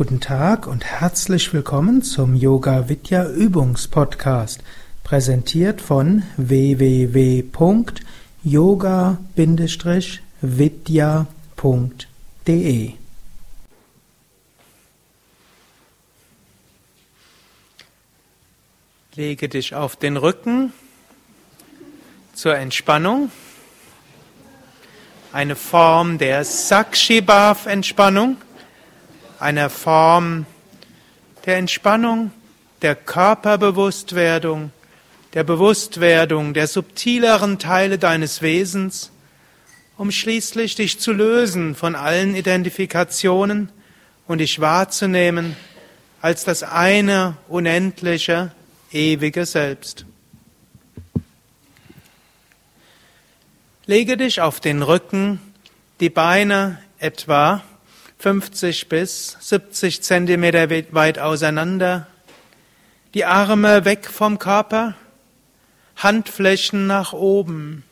Guten Tag und herzlich willkommen zum Yoga Vidya Übungspodcast, präsentiert von www.yoga-vidya.de. Lege dich auf den Rücken zur Entspannung. Eine Form der Sakshibhav-Entspannung einer Form der Entspannung, der Körperbewusstwerdung, der Bewusstwerdung der subtileren Teile deines Wesens, um schließlich dich zu lösen von allen Identifikationen und dich wahrzunehmen als das eine unendliche, ewige Selbst. Lege dich auf den Rücken, die Beine etwa 50 bis 70 Zentimeter weit auseinander, die Arme weg vom Körper, Handflächen nach oben.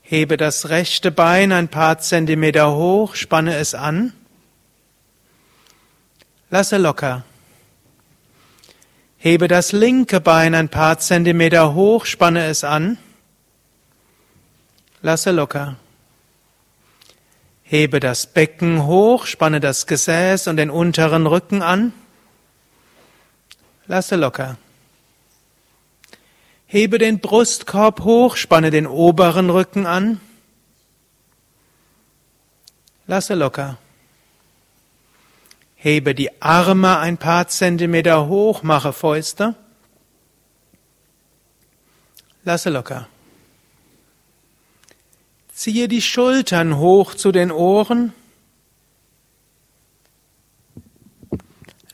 Hebe das rechte Bein ein paar Zentimeter hoch, spanne es an. Lasse locker. Hebe das linke Bein ein paar Zentimeter hoch, spanne es an. Lasse locker. Hebe das Becken hoch, spanne das Gesäß und den unteren Rücken an. Lasse locker. Hebe den Brustkorb hoch, spanne den oberen Rücken an. Lasse locker. Hebe die Arme ein paar Zentimeter hoch, mache Fäuste. Lasse locker. Ziehe die Schultern hoch zu den Ohren.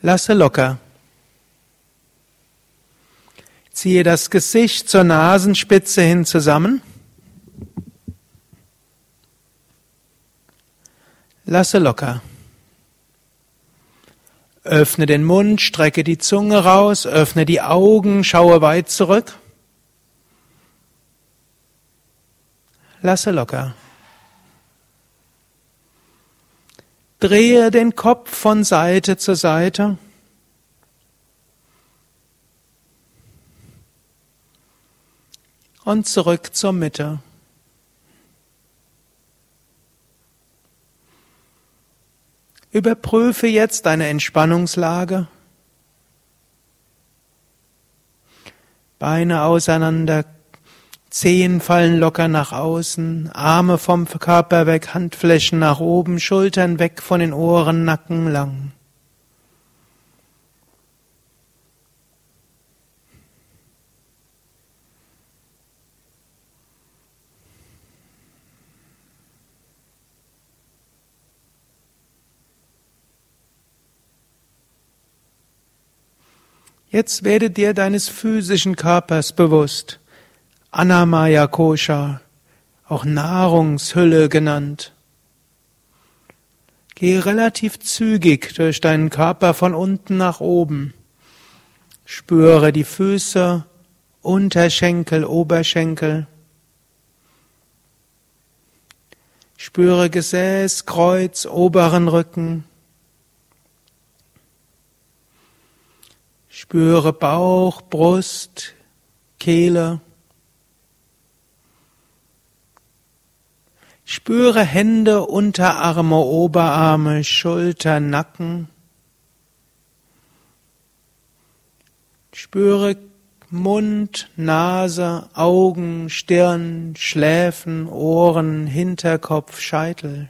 Lasse locker. Ziehe das Gesicht zur Nasenspitze hin zusammen. Lasse locker. Öffne den Mund, strecke die Zunge raus, öffne die Augen, schaue weit zurück. Lasse locker. Drehe den Kopf von Seite zu Seite. Und zurück zur Mitte. Überprüfe jetzt deine Entspannungslage. Beine auseinander, Zehen fallen locker nach außen, Arme vom Körper weg, Handflächen nach oben, Schultern weg von den Ohren, Nacken lang. Jetzt werde dir deines physischen Körpers bewusst. Anamaya Kosha, auch Nahrungshülle genannt. Geh relativ zügig durch deinen Körper von unten nach oben. Spüre die Füße, Unterschenkel, Oberschenkel. Spüre Gesäß, Kreuz, oberen Rücken. Spüre Bauch, Brust, Kehle. Spüre Hände, Unterarme, Oberarme, Schulter, Nacken. Spüre Mund, Nase, Augen, Stirn, Schläfen, Ohren, Hinterkopf, Scheitel.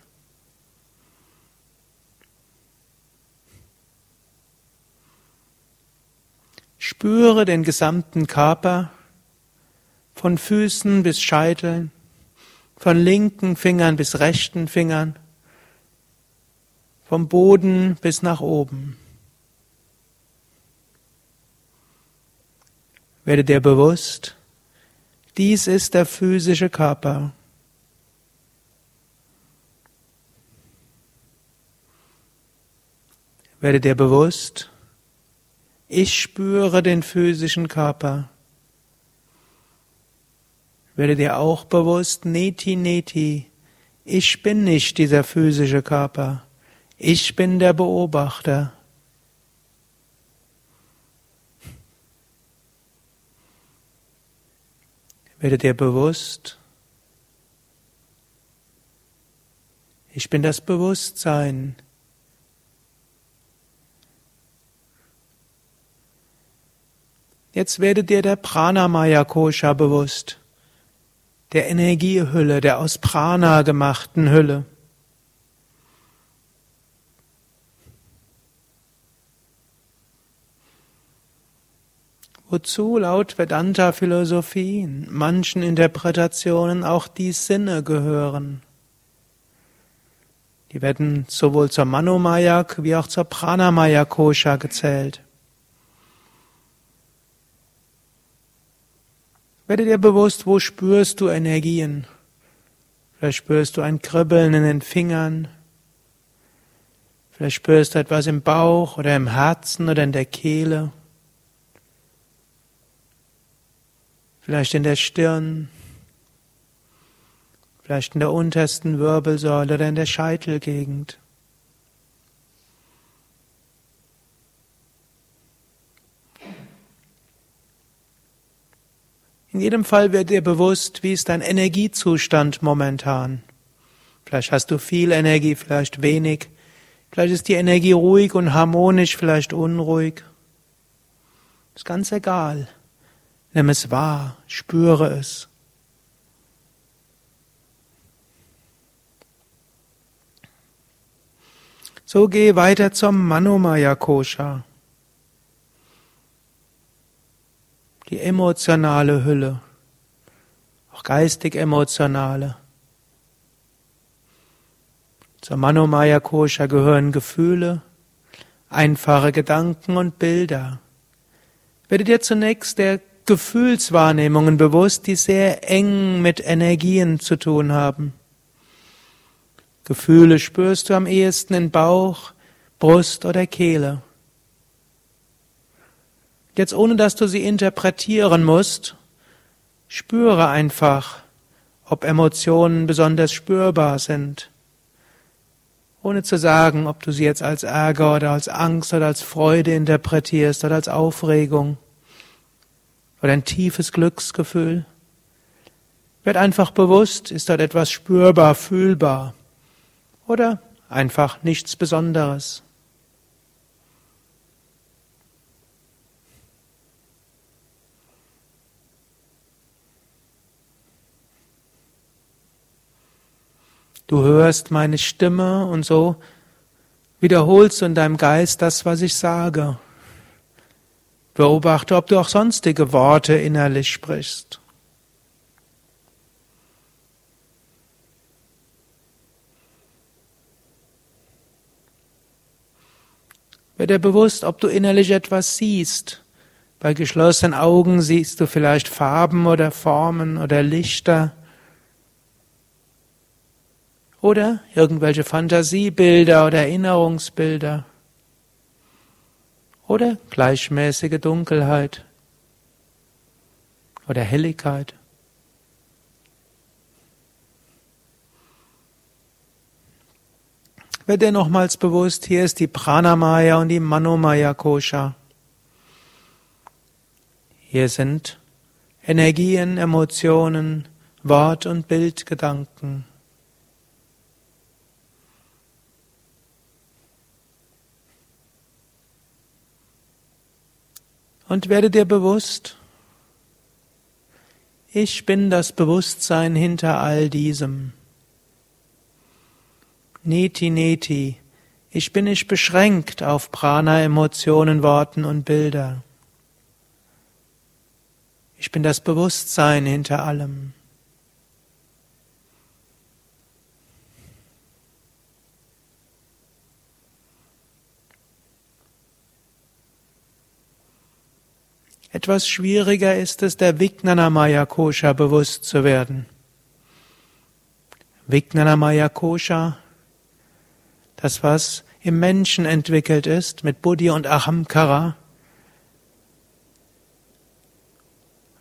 Spüre den gesamten Körper von Füßen bis Scheitel von linken Fingern bis rechten Fingern, vom Boden bis nach oben. Werde dir bewusst, dies ist der physische Körper. Werde dir bewusst, ich spüre den physischen Körper. Werde dir auch bewusst, Neti Neti, ich bin nicht dieser physische Körper, ich bin der Beobachter. Werde dir bewusst, ich bin das Bewusstsein. Jetzt werde dir der Pranamaya Kosha bewusst, der Energiehülle, der aus Prana gemachten Hülle. wozu laut Vedanta-Philosophie in manchen Interpretationen auch die Sinne gehören. Die werden sowohl zur Manomayak wie auch zur Pranamaya Kosha gezählt. Werde dir bewusst, wo spürst du Energien? Vielleicht spürst du ein Kribbeln in den Fingern. Vielleicht spürst du etwas im Bauch oder im Herzen oder in der Kehle. vielleicht in der Stirn, vielleicht in der untersten Wirbelsäule oder in der Scheitelgegend. In jedem Fall wird dir bewusst, wie ist dein Energiezustand momentan. Vielleicht hast du viel Energie, vielleicht wenig. Vielleicht ist die Energie ruhig und harmonisch, vielleicht unruhig. Ist ganz egal. Nimm es wahr, spüre es. So geh weiter zum Manomaya Kosha. Die emotionale Hülle, auch geistig emotionale. Zur Manomaya Kosha gehören Gefühle, einfache Gedanken und Bilder. Werde dir zunächst der Gefühlswahrnehmungen bewusst, die sehr eng mit Energien zu tun haben. Gefühle spürst du am ehesten in Bauch, Brust oder Kehle. Jetzt ohne dass du sie interpretieren musst, spüre einfach, ob Emotionen besonders spürbar sind. Ohne zu sagen, ob du sie jetzt als Ärger oder als Angst oder als Freude interpretierst oder als Aufregung oder ein tiefes Glücksgefühl. Wird einfach bewusst, ist dort etwas spürbar, fühlbar oder einfach nichts Besonderes. Du hörst meine Stimme und so wiederholst du in deinem Geist das, was ich sage. Beobachte, ob du auch sonstige Worte innerlich sprichst. Werde bewusst, ob du innerlich etwas siehst. Bei geschlossenen Augen siehst du vielleicht Farben oder Formen oder Lichter oder irgendwelche Fantasiebilder oder Erinnerungsbilder oder gleichmäßige Dunkelheit oder Helligkeit. Wird dir nochmals bewusst, hier ist die Pranamaya und die Manomaya Kosha. Hier sind Energien, Emotionen, Wort- und Bildgedanken. Und werde dir bewusst, ich bin das Bewusstsein hinter all diesem. Neti Neti, ich bin nicht beschränkt auf Prana, Emotionen, Worten und Bilder. Ich bin das Bewusstsein hinter allem. Etwas schwieriger ist es, der Vijnanamaya Kosha bewusst zu werden. Vijnanamaya Kosha, das was im Menschen entwickelt ist, mit Buddhi und Ahamkara,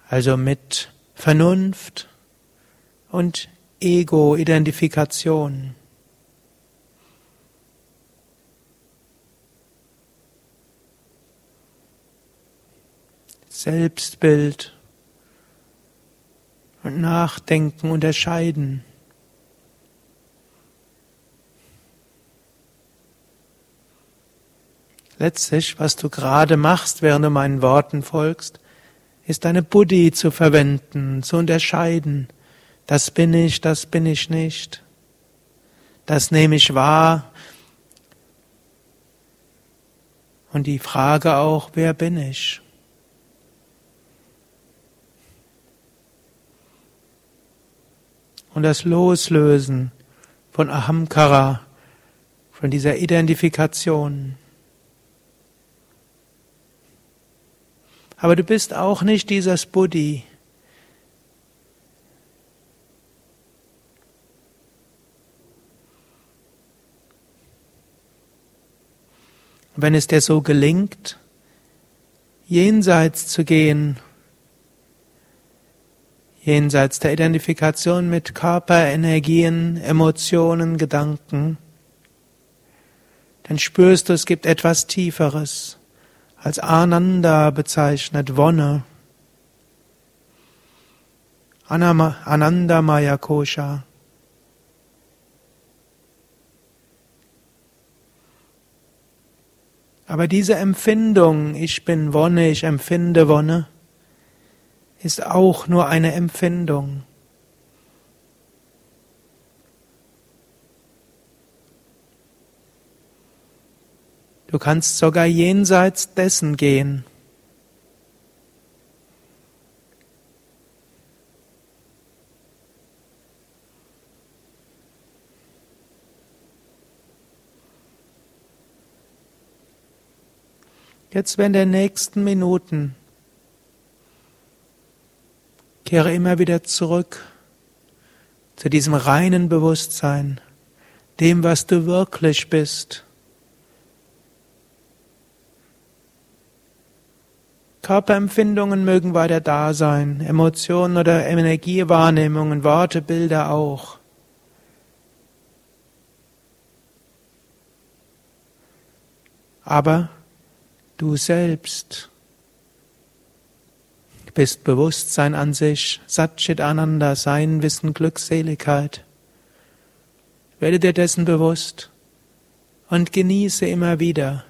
also mit Vernunft, und Ego-Identifikation. Selbstbild und Nachdenken unterscheiden. Letztlich, was du gerade machst, während du meinen Worten folgst, ist deine Buddhi zu verwenden, zu unterscheiden. Das bin ich, das bin ich nicht. Das nehme ich wahr. Und die Frage auch, wer bin ich? Und das Loslösen von Ahamkara, von dieser Identifikation. Aber du bist auch nicht dieses Buddhi. Wenn es dir so gelingt, jenseits zu gehen jenseits der Identifikation mit Körper, Energien, Emotionen, Gedanken, dann spürst du, es gibt etwas Tieferes, als Ananda bezeichnet, Wonne. Ananda Maya Kosha. Aber diese Empfindung, ich bin Wonne, ich empfinde Wonne, ist auch nur eine Empfindung. Du kannst sogar jenseits dessen gehen. Jetzt, wenn der nächsten Minuten Kehre immer wieder zurück zu diesem reinen Bewusstsein, dem, was du wirklich bist. Körperempfindungen mögen weiter da sein, Emotionen oder Energiewahrnehmungen, Worte, Bilder auch. Aber du selbst bist Bewusstsein an sich, Satchit Ananda, Sein, Wissen, Glückseligkeit. Werde dir dessen bewusst und genieße immer wieder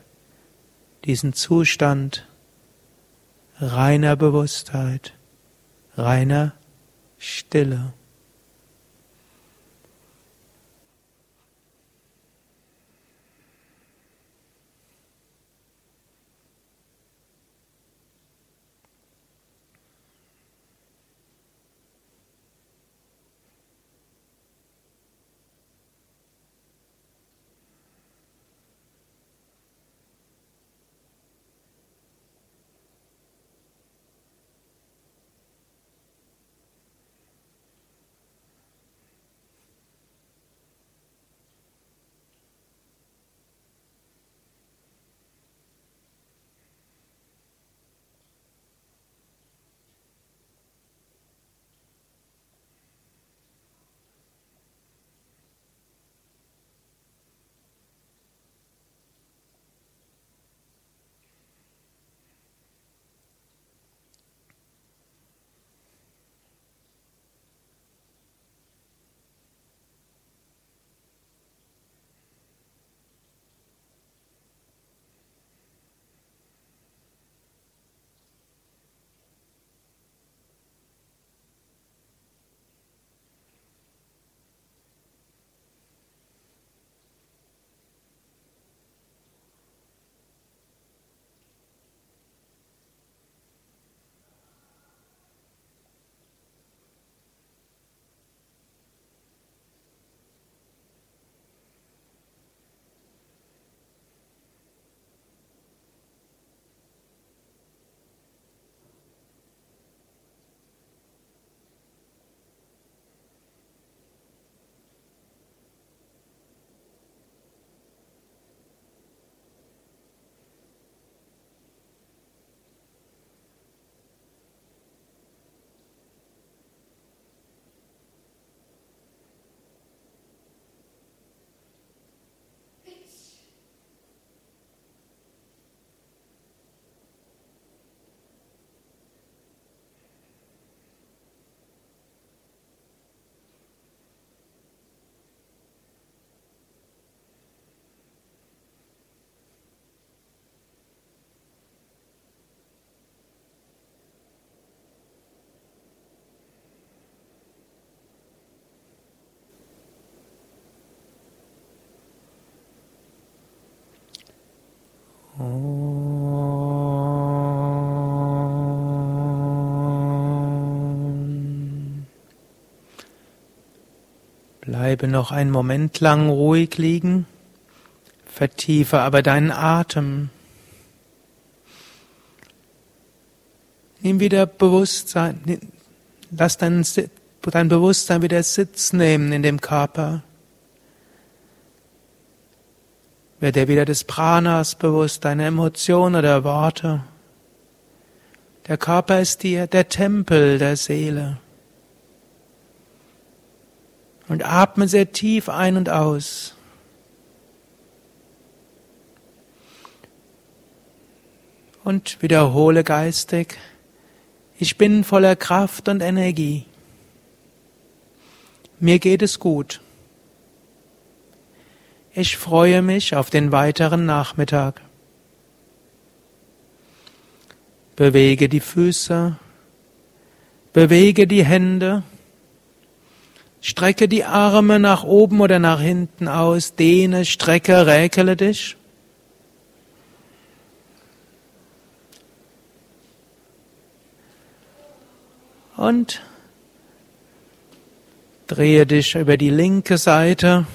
diesen Zustand reiner Bewusstheit, reiner Stille. Bleibe noch einen Moment lang ruhig liegen, vertiefe aber deinen Atem. Nimm wieder Bewusstsein, lass dein, dein Bewusstsein wieder Sitz nehmen in dem Körper. Werde wieder des Pranas bewusst, deine Emotionen oder Worte. Der Körper ist dir der Tempel der Seele. Und atme sehr tief ein und aus. Und wiederhole geistig, ich bin voller Kraft und Energie. Mir geht es gut. Ich freue mich auf den weiteren Nachmittag. Bewege die Füße, bewege die Hände, strecke die Arme nach oben oder nach hinten aus, dehne, strecke, räkele dich. Und drehe dich über die linke Seite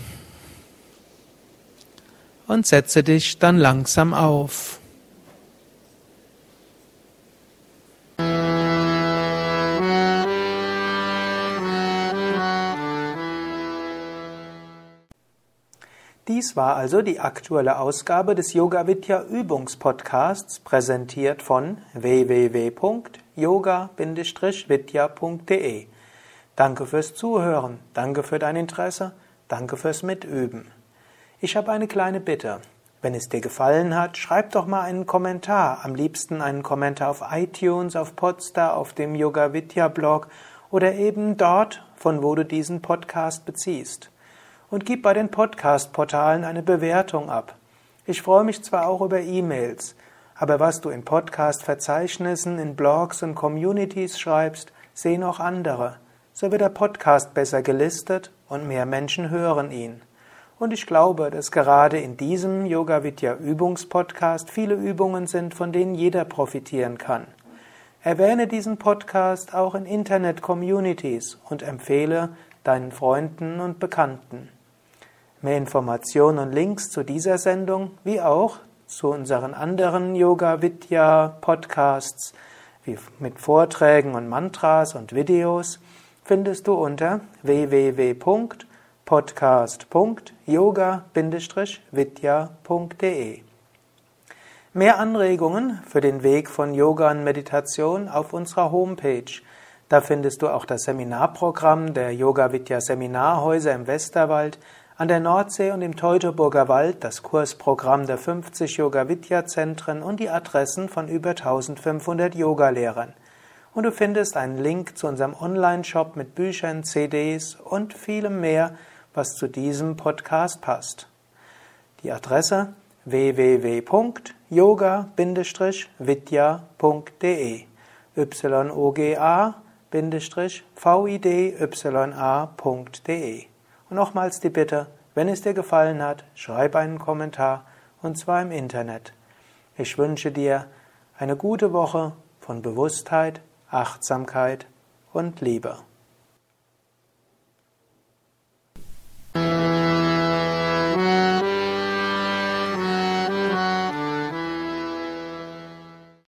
und setze dich dann langsam auf. Dies war also die aktuelle Ausgabe des Yoga Vidya Übungspodcasts, präsentiert von www.yoga-vidya.de. Danke fürs Zuhören, danke für dein Interesse, danke fürs Mitüben. Ich habe eine kleine Bitte. Wenn es dir gefallen hat, schreib doch mal einen Kommentar. Am liebsten einen Kommentar auf iTunes, auf Podstar, auf dem Yoga Vidya Blog oder eben dort, von wo du diesen Podcast beziehst. Und gib bei den Podcast-Portalen eine Bewertung ab. Ich freue mich zwar auch über E-Mails, aber was du in Podcast-Verzeichnissen, in Blogs und Communities schreibst, sehen auch andere. So wird der Podcast besser gelistet und mehr Menschen hören ihn. Und ich glaube, dass gerade in diesem Yoga Vidya Übungspodcast viele Übungen sind, von denen jeder profitieren kann. Erwähne diesen Podcast auch in Internet-Communities und empfehle deinen Freunden und Bekannten. Mehr Informationen und Links zu dieser Sendung, wie auch zu unseren anderen Yoga Vidya Podcasts, wie mit Vorträgen und Mantras und Videos, findest du unter www podcast.yoga-vidya.de. Mehr Anregungen für den Weg von Yoga und Meditation auf unserer Homepage. Da findest du auch das Seminarprogramm der Yoga Vidya Seminarhäuser im Westerwald, an der Nordsee und im Teutoburger Wald das Kursprogramm der 50 Yoga Vidya Zentren und die Adressen von über 1500 Yogalehrern. Und du findest einen Link zu unserem Online-Shop mit Büchern, CDs und vielem mehr, was zu diesem Podcast passt. Die Adresse www.yoga-vidya.de yoga-vidya.de Und nochmals die Bitte, wenn es dir gefallen hat, schreib einen Kommentar und zwar im Internet. Ich wünsche dir eine gute Woche von Bewusstheit, Achtsamkeit und Liebe.